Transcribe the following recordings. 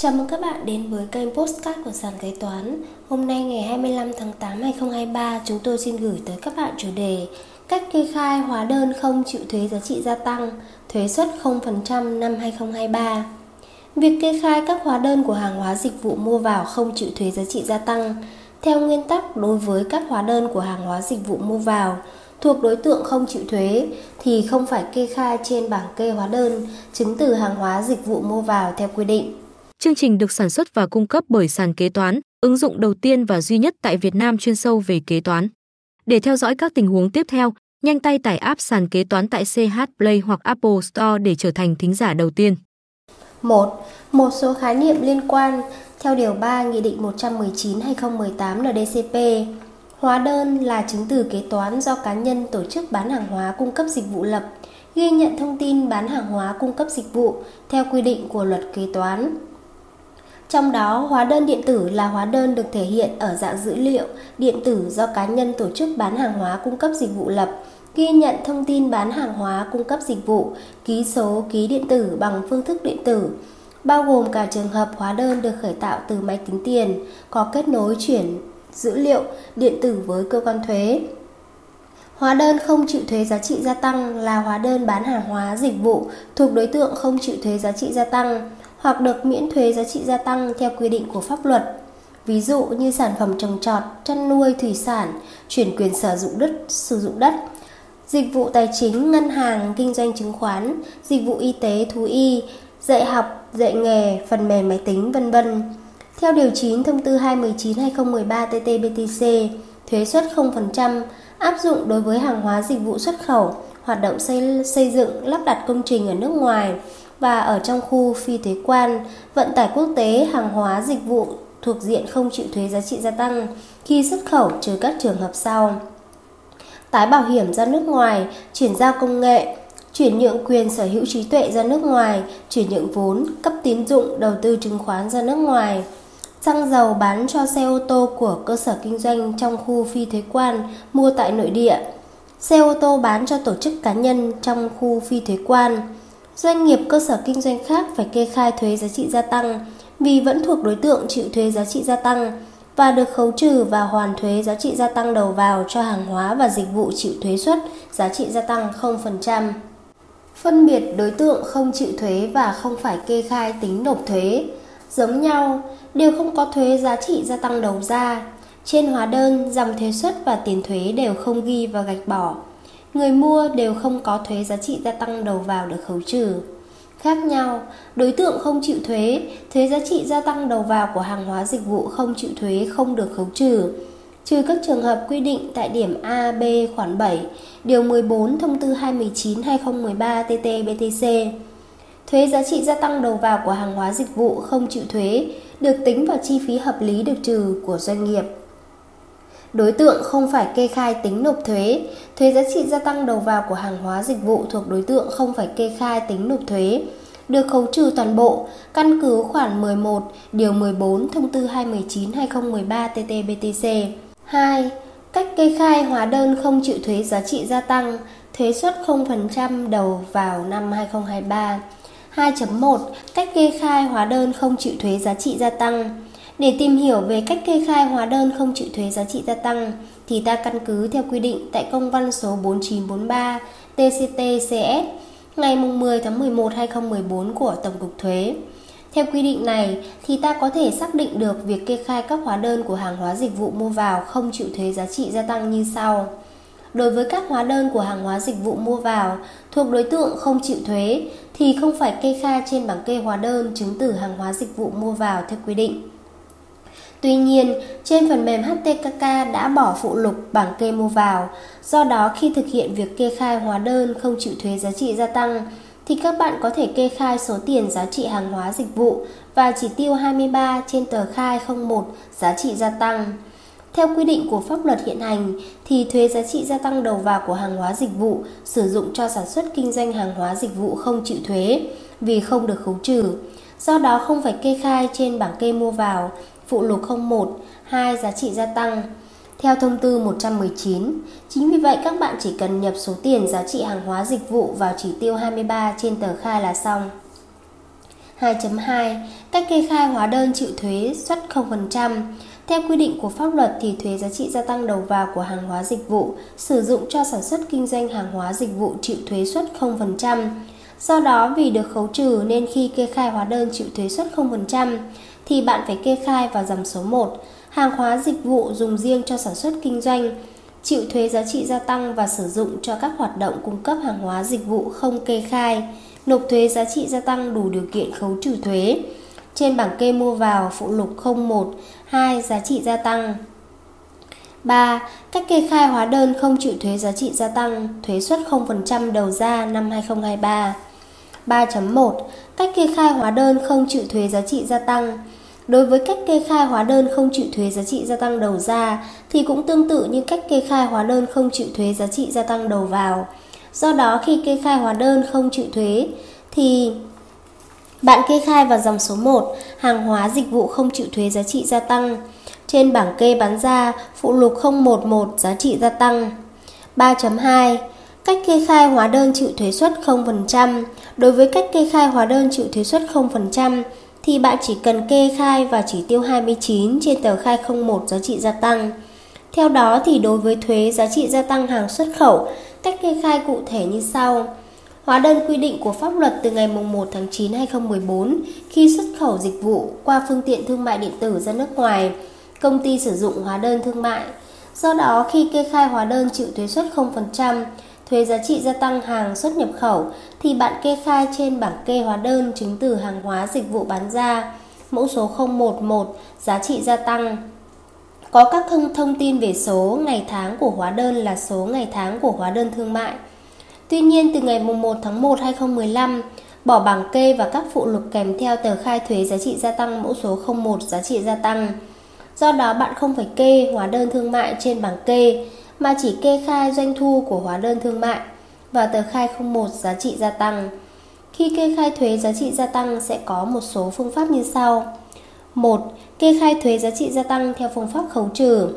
Chào mừng các bạn đến với kênh Postcard của Sàn Kế Toán Hôm nay ngày 25 tháng 8 2023 chúng tôi xin gửi tới các bạn chủ đề Cách kê khai hóa đơn không chịu thuế giá trị gia tăng, thuế suất 0% năm 2023 Việc kê khai các hóa đơn của hàng hóa dịch vụ mua vào không chịu thuế giá trị gia tăng Theo nguyên tắc đối với các hóa đơn của hàng hóa dịch vụ mua vào thuộc đối tượng không chịu thuế thì không phải kê khai trên bảng kê hóa đơn chứng từ hàng hóa dịch vụ mua vào theo quy định. Chương trình được sản xuất và cung cấp bởi sàn kế toán, ứng dụng đầu tiên và duy nhất tại Việt Nam chuyên sâu về kế toán. Để theo dõi các tình huống tiếp theo, nhanh tay tải app sàn kế toán tại CH Play hoặc Apple Store để trở thành thính giả đầu tiên. 1. Một số khái niệm liên quan theo Điều 3 Nghị định 119-2018 NDCP Hóa đơn là chứng từ kế toán do cá nhân tổ chức bán hàng hóa cung cấp dịch vụ lập, ghi nhận thông tin bán hàng hóa cung cấp dịch vụ theo quy định của luật kế toán. Trong đó, hóa đơn điện tử là hóa đơn được thể hiện ở dạng dữ liệu. Điện tử do cá nhân tổ chức bán hàng hóa cung cấp dịch vụ lập, ghi nhận thông tin bán hàng hóa cung cấp dịch vụ, ký số ký điện tử bằng phương thức điện tử, bao gồm cả trường hợp hóa đơn được khởi tạo từ máy tính tiền, có kết nối chuyển dữ liệu điện tử với cơ quan thuế. Hóa đơn không chịu thuế giá trị gia tăng là hóa đơn bán hàng hóa dịch vụ thuộc đối tượng không chịu thuế giá trị gia tăng hoặc được miễn thuế giá trị gia tăng theo quy định của pháp luật. Ví dụ như sản phẩm trồng trọt, chăn nuôi, thủy sản, chuyển quyền sử dụng đất, sử dụng đất, dịch vụ tài chính, ngân hàng, kinh doanh chứng khoán, dịch vụ y tế, thú y, dạy học, dạy nghề, phần mềm máy tính, vân vân. Theo Điều 9 Thông tư 219-2013 TT-BTC, thuế suất 0% áp dụng đối với hàng hóa dịch vụ xuất khẩu, hoạt động xây, xây dựng, lắp đặt công trình ở nước ngoài và ở trong khu phi thuế quan, vận tải quốc tế, hàng hóa dịch vụ thuộc diện không chịu thuế giá trị gia tăng khi xuất khẩu trừ các trường hợp sau. Tái bảo hiểm ra nước ngoài, chuyển giao công nghệ, chuyển nhượng quyền sở hữu trí tuệ ra nước ngoài, chuyển nhượng vốn, cấp tín dụng, đầu tư chứng khoán ra nước ngoài, xăng dầu bán cho xe ô tô của cơ sở kinh doanh trong khu phi thuế quan mua tại nội địa, xe ô tô bán cho tổ chức cá nhân trong khu phi thuế quan. Doanh nghiệp cơ sở kinh doanh khác phải kê khai thuế giá trị gia tăng vì vẫn thuộc đối tượng chịu thuế giá trị gia tăng và được khấu trừ và hoàn thuế giá trị gia tăng đầu vào cho hàng hóa và dịch vụ chịu thuế suất giá trị gia tăng 0%. Phân biệt đối tượng không chịu thuế và không phải kê khai tính nộp thuế giống nhau đều không có thuế giá trị gia tăng đầu ra. Trên hóa đơn, dòng thuế suất và tiền thuế đều không ghi và gạch bỏ. Người mua đều không có thuế giá trị gia tăng đầu vào được khấu trừ. Khác nhau, đối tượng không chịu thuế, thuế giá trị gia tăng đầu vào của hàng hóa dịch vụ không chịu thuế không được khấu trừ, trừ các trường hợp quy định tại điểm A, B khoản 7, điều 14 thông tư 219/2013 TT-BTC. Thuế giá trị gia tăng đầu vào của hàng hóa dịch vụ không chịu thuế được tính vào chi phí hợp lý được trừ của doanh nghiệp. Đối tượng không phải kê khai tính nộp thuế, thuế giá trị gia tăng đầu vào của hàng hóa dịch vụ thuộc đối tượng không phải kê khai tính nộp thuế, được khấu trừ toàn bộ, căn cứ khoản 11, điều 14 thông tư 219/2013 TT-BTC. 2. Cách kê khai hóa đơn không chịu thuế giá trị gia tăng, thuế suất 0% đầu vào năm 2023. 2.1 Cách kê khai hóa đơn không chịu thuế giá trị gia tăng để tìm hiểu về cách kê khai hóa đơn không chịu thuế giá trị gia tăng, thì ta căn cứ theo quy định tại công văn số 4943 TCT-CS ngày 10 tháng 11 2014 của Tổng cục Thuế. Theo quy định này, thì ta có thể xác định được việc kê khai các hóa đơn của hàng hóa dịch vụ mua vào không chịu thuế giá trị gia tăng như sau. Đối với các hóa đơn của hàng hóa dịch vụ mua vào thuộc đối tượng không chịu thuế, thì không phải kê khai trên bảng kê hóa đơn chứng từ hàng hóa dịch vụ mua vào theo quy định. Tuy nhiên, trên phần mềm HTKK đã bỏ phụ lục bảng kê mua vào, do đó khi thực hiện việc kê khai hóa đơn không chịu thuế giá trị gia tăng thì các bạn có thể kê khai số tiền giá trị hàng hóa dịch vụ và chỉ tiêu 23 trên tờ khai 01 giá trị gia tăng. Theo quy định của pháp luật hiện hành thì thuế giá trị gia tăng đầu vào của hàng hóa dịch vụ sử dụng cho sản xuất kinh doanh hàng hóa dịch vụ không chịu thuế vì không được khấu trừ. Do đó không phải kê khai trên bảng kê mua vào phụ lục 01 2 giá trị gia tăng theo thông tư 119. Chính vì vậy các bạn chỉ cần nhập số tiền giá trị hàng hóa dịch vụ vào chỉ tiêu 23 trên tờ khai là xong. 2.2 Cách kê khai hóa đơn chịu thuế suất 0% Theo quy định của pháp luật thì thuế giá trị gia tăng đầu vào của hàng hóa dịch vụ, sử dụng cho sản xuất kinh doanh hàng hóa dịch vụ chịu thuế suất 0%. Do đó vì được khấu trừ nên khi kê khai hóa đơn chịu thuế suất 0% thì bạn phải kê khai vào dòng số 1 hàng hóa dịch vụ dùng riêng cho sản xuất kinh doanh chịu thuế giá trị gia tăng và sử dụng cho các hoạt động cung cấp hàng hóa dịch vụ không kê khai, nộp thuế giá trị gia tăng đủ điều kiện khấu trừ thuế. Trên bảng kê mua vào phụ lục 01, 2 giá trị gia tăng. 3. Cách kê khai hóa đơn không chịu thuế giá trị gia tăng, thuế suất 0% đầu ra năm 2023. 3.1. Cách kê khai hóa đơn không chịu thuế giá trị gia tăng, Đối với cách kê khai hóa đơn không chịu thuế giá trị gia tăng đầu ra thì cũng tương tự như cách kê khai hóa đơn không chịu thuế giá trị gia tăng đầu vào. Do đó khi kê khai hóa đơn không chịu thuế thì bạn kê khai vào dòng số 1 hàng hóa dịch vụ không chịu thuế giá trị gia tăng. Trên bảng kê bán ra phụ lục 011 giá trị gia tăng. 3.2 Cách kê khai hóa đơn chịu thuế suất 0%. Đối với cách kê khai hóa đơn chịu thuế suất 0%, thì bạn chỉ cần kê khai và chỉ tiêu 29 trên tờ khai 01 giá trị gia tăng. Theo đó thì đối với thuế giá trị gia tăng hàng xuất khẩu, cách kê khai cụ thể như sau. Hóa đơn quy định của pháp luật từ ngày 1 tháng 9 2014 khi xuất khẩu dịch vụ qua phương tiện thương mại điện tử ra nước ngoài, công ty sử dụng hóa đơn thương mại. Do đó khi kê khai hóa đơn chịu thuế suất 0%, thuế giá trị gia tăng hàng xuất nhập khẩu thì bạn kê khai trên bảng kê hóa đơn chứng từ hàng hóa dịch vụ bán ra mẫu số 011 giá trị gia tăng có các thông, thông tin về số ngày tháng của hóa đơn là số ngày tháng của hóa đơn thương mại. Tuy nhiên từ ngày 1 tháng 1 2015, bỏ bảng kê và các phụ lục kèm theo tờ khai thuế giá trị gia tăng mẫu số 01 giá trị gia tăng. Do đó bạn không phải kê hóa đơn thương mại trên bảng kê mà chỉ kê khai doanh thu của hóa đơn thương mại và tờ khai 01 giá trị gia tăng. Khi kê khai thuế giá trị gia tăng sẽ có một số phương pháp như sau. 1. Kê khai thuế giá trị gia tăng theo phương pháp khấu trừ.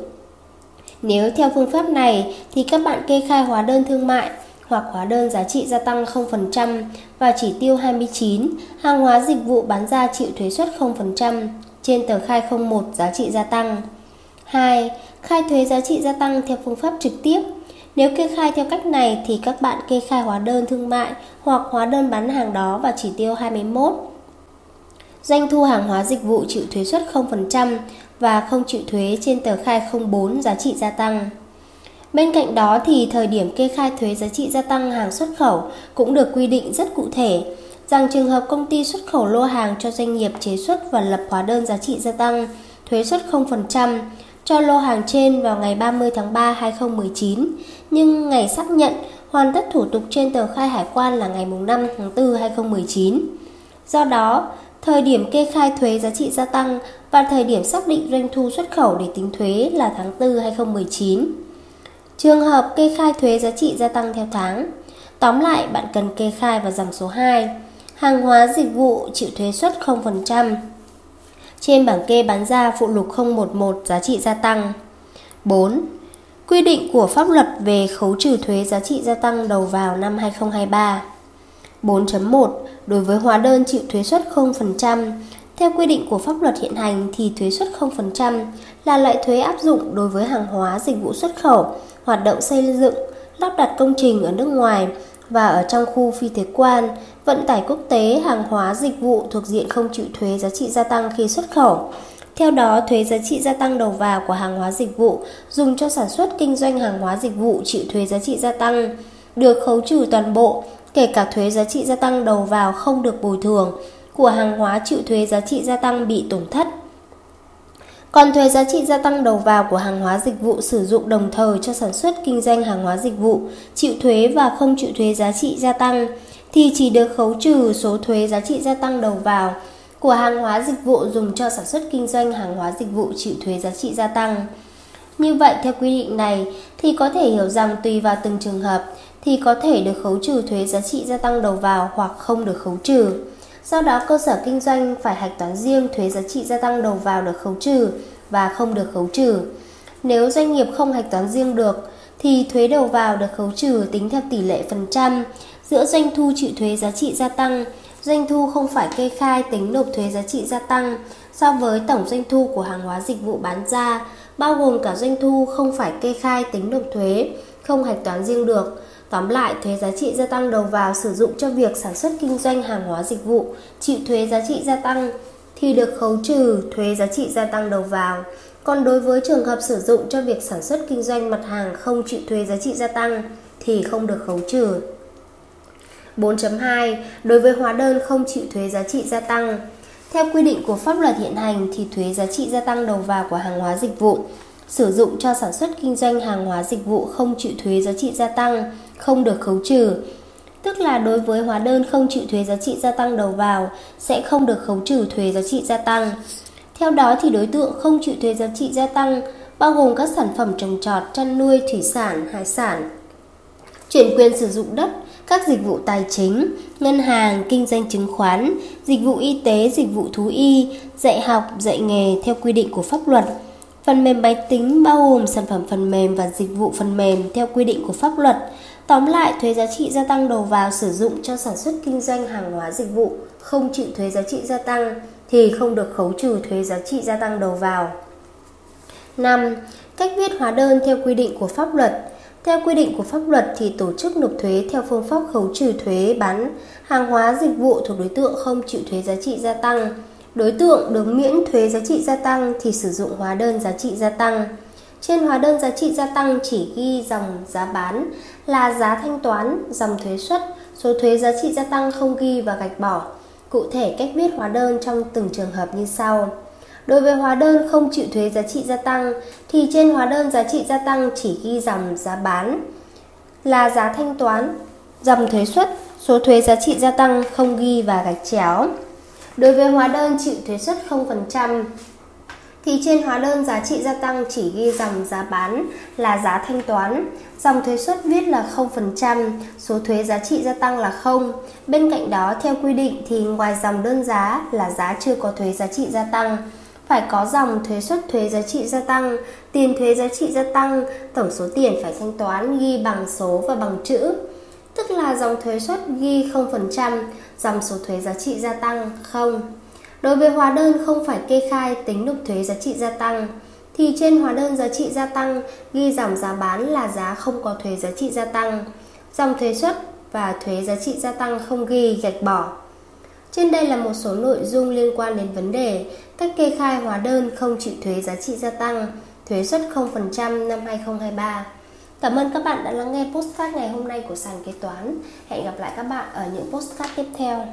Nếu theo phương pháp này thì các bạn kê khai hóa đơn thương mại hoặc hóa đơn giá trị gia tăng 0% và chỉ tiêu 29, hàng hóa dịch vụ bán ra chịu thuế suất 0% trên tờ khai 01 giá trị gia tăng. 2. Khai thuế giá trị gia tăng theo phương pháp trực tiếp. Nếu kê khai theo cách này thì các bạn kê khai hóa đơn thương mại hoặc hóa đơn bán hàng đó vào chỉ tiêu 21. Doanh thu hàng hóa dịch vụ chịu thuế suất 0% và không chịu thuế trên tờ khai 04 giá trị gia tăng. Bên cạnh đó thì thời điểm kê khai thuế giá trị gia tăng hàng xuất khẩu cũng được quy định rất cụ thể, rằng trường hợp công ty xuất khẩu lô hàng cho doanh nghiệp chế xuất và lập hóa đơn giá trị gia tăng, thuế suất 0% cho lô hàng trên vào ngày 30 tháng 3 2019, nhưng ngày xác nhận hoàn tất thủ tục trên tờ khai hải quan là ngày 5 tháng 4 2019. Do đó, thời điểm kê khai thuế giá trị gia tăng và thời điểm xác định doanh thu xuất khẩu để tính thuế là tháng 4 2019. Trường hợp kê khai thuế giá trị gia tăng theo tháng. Tóm lại, bạn cần kê khai vào dòng số 2. Hàng hóa dịch vụ chịu thuế suất 0%. Trên bảng kê bán ra phụ lục 011 giá trị gia tăng. 4. Quy định của pháp luật về khấu trừ thuế giá trị gia tăng đầu vào năm 2023. 4.1 Đối với hóa đơn chịu thuế suất 0%, theo quy định của pháp luật hiện hành thì thuế suất 0% là loại thuế áp dụng đối với hàng hóa dịch vụ xuất khẩu, hoạt động xây dựng, lắp đặt công trình ở nước ngoài và ở trong khu phi thuế quan, vận tải quốc tế, hàng hóa, dịch vụ thuộc diện không chịu thuế giá trị gia tăng khi xuất khẩu. Theo đó, thuế giá trị gia tăng đầu vào của hàng hóa dịch vụ dùng cho sản xuất kinh doanh hàng hóa dịch vụ chịu thuế giá trị gia tăng được khấu trừ toàn bộ, kể cả thuế giá trị gia tăng đầu vào không được bồi thường của hàng hóa chịu thuế giá trị gia tăng bị tổn thất. Còn thuế giá trị gia tăng đầu vào của hàng hóa dịch vụ sử dụng đồng thời cho sản xuất kinh doanh hàng hóa dịch vụ, chịu thuế và không chịu thuế giá trị gia tăng, thì chỉ được khấu trừ số thuế giá trị gia tăng đầu vào của hàng hóa dịch vụ dùng cho sản xuất kinh doanh hàng hóa dịch vụ chịu thuế giá trị gia tăng. Như vậy, theo quy định này, thì có thể hiểu rằng tùy vào từng trường hợp thì có thể được khấu trừ thuế giá trị gia tăng đầu vào hoặc không được khấu trừ. Do đó cơ sở kinh doanh phải hạch toán riêng thuế giá trị gia tăng đầu vào được khấu trừ và không được khấu trừ. Nếu doanh nghiệp không hạch toán riêng được thì thuế đầu vào được khấu trừ tính theo tỷ lệ phần trăm giữa doanh thu chịu thuế giá trị gia tăng doanh thu không phải kê khai tính nộp thuế giá trị gia tăng so với tổng doanh thu của hàng hóa dịch vụ bán ra, bao gồm cả doanh thu không phải kê khai tính nộp thuế, không hạch toán riêng được. Tóm lại, thuế giá trị gia tăng đầu vào sử dụng cho việc sản xuất kinh doanh hàng hóa dịch vụ, chịu thuế giá trị gia tăng thì được khấu trừ thuế giá trị gia tăng đầu vào. Còn đối với trường hợp sử dụng cho việc sản xuất kinh doanh mặt hàng không chịu thuế giá trị gia tăng thì không được khấu trừ. 4.2. Đối với hóa đơn không chịu thuế giá trị gia tăng, theo quy định của pháp luật hiện hành thì thuế giá trị gia tăng đầu vào của hàng hóa dịch vụ sử dụng cho sản xuất kinh doanh hàng hóa dịch vụ không chịu thuế giá trị gia tăng không được khấu trừ. Tức là đối với hóa đơn không chịu thuế giá trị gia tăng đầu vào sẽ không được khấu trừ thuế giá trị gia tăng. Theo đó thì đối tượng không chịu thuế giá trị gia tăng bao gồm các sản phẩm trồng trọt, chăn nuôi, thủy sản, hải sản, chuyển quyền sử dụng đất, các dịch vụ tài chính, ngân hàng, kinh doanh chứng khoán, dịch vụ y tế, dịch vụ thú y, dạy học, dạy nghề theo quy định của pháp luật. Phần mềm máy tính bao gồm sản phẩm phần mềm và dịch vụ phần mềm theo quy định của pháp luật. Tóm lại, thuế giá trị gia tăng đầu vào sử dụng cho sản xuất kinh doanh hàng hóa dịch vụ không chịu thuế giá trị gia tăng thì không được khấu trừ thuế giá trị gia tăng đầu vào. 5. Cách viết hóa đơn theo quy định của pháp luật theo quy định của pháp luật thì tổ chức nộp thuế theo phương pháp khấu trừ thuế bán hàng hóa dịch vụ thuộc đối tượng không chịu thuế giá trị gia tăng. Đối tượng được miễn thuế giá trị gia tăng thì sử dụng hóa đơn giá trị gia tăng. Trên hóa đơn giá trị gia tăng chỉ ghi dòng giá bán là giá thanh toán, dòng thuế suất, số thuế giá trị gia tăng không ghi và gạch bỏ. Cụ thể cách viết hóa đơn trong từng trường hợp như sau. Đối với hóa đơn không chịu thuế giá trị gia tăng thì trên hóa đơn giá trị gia tăng chỉ ghi dòng giá bán là giá thanh toán, dòng thuế suất, số thuế giá trị gia tăng không ghi và gạch chéo. Đối với hóa đơn chịu thuế suất 0% thì trên hóa đơn giá trị gia tăng chỉ ghi dòng giá bán là giá thanh toán, dòng thuế suất viết là 0%, số thuế giá trị gia tăng là 0. Bên cạnh đó theo quy định thì ngoài dòng đơn giá là giá chưa có thuế giá trị gia tăng phải có dòng thuế suất thuế giá trị gia tăng, tiền thuế giá trị gia tăng, tổng số tiền phải thanh toán ghi bằng số và bằng chữ. Tức là dòng thuế suất ghi 0%, dòng số thuế giá trị gia tăng 0. Đối với hóa đơn không phải kê khai tính nộp thuế giá trị gia tăng, thì trên hóa đơn giá trị gia tăng ghi giảm giá bán là giá không có thuế giá trị gia tăng, dòng thuế suất và thuế giá trị gia tăng không ghi gạch bỏ. Trên đây là một số nội dung liên quan đến vấn đề cách kê khai hóa đơn không chịu thuế giá trị gia tăng, thuế suất 0% năm 2023. Cảm ơn các bạn đã lắng nghe postcard ngày hôm nay của sàn kế toán. Hẹn gặp lại các bạn ở những postcard tiếp theo.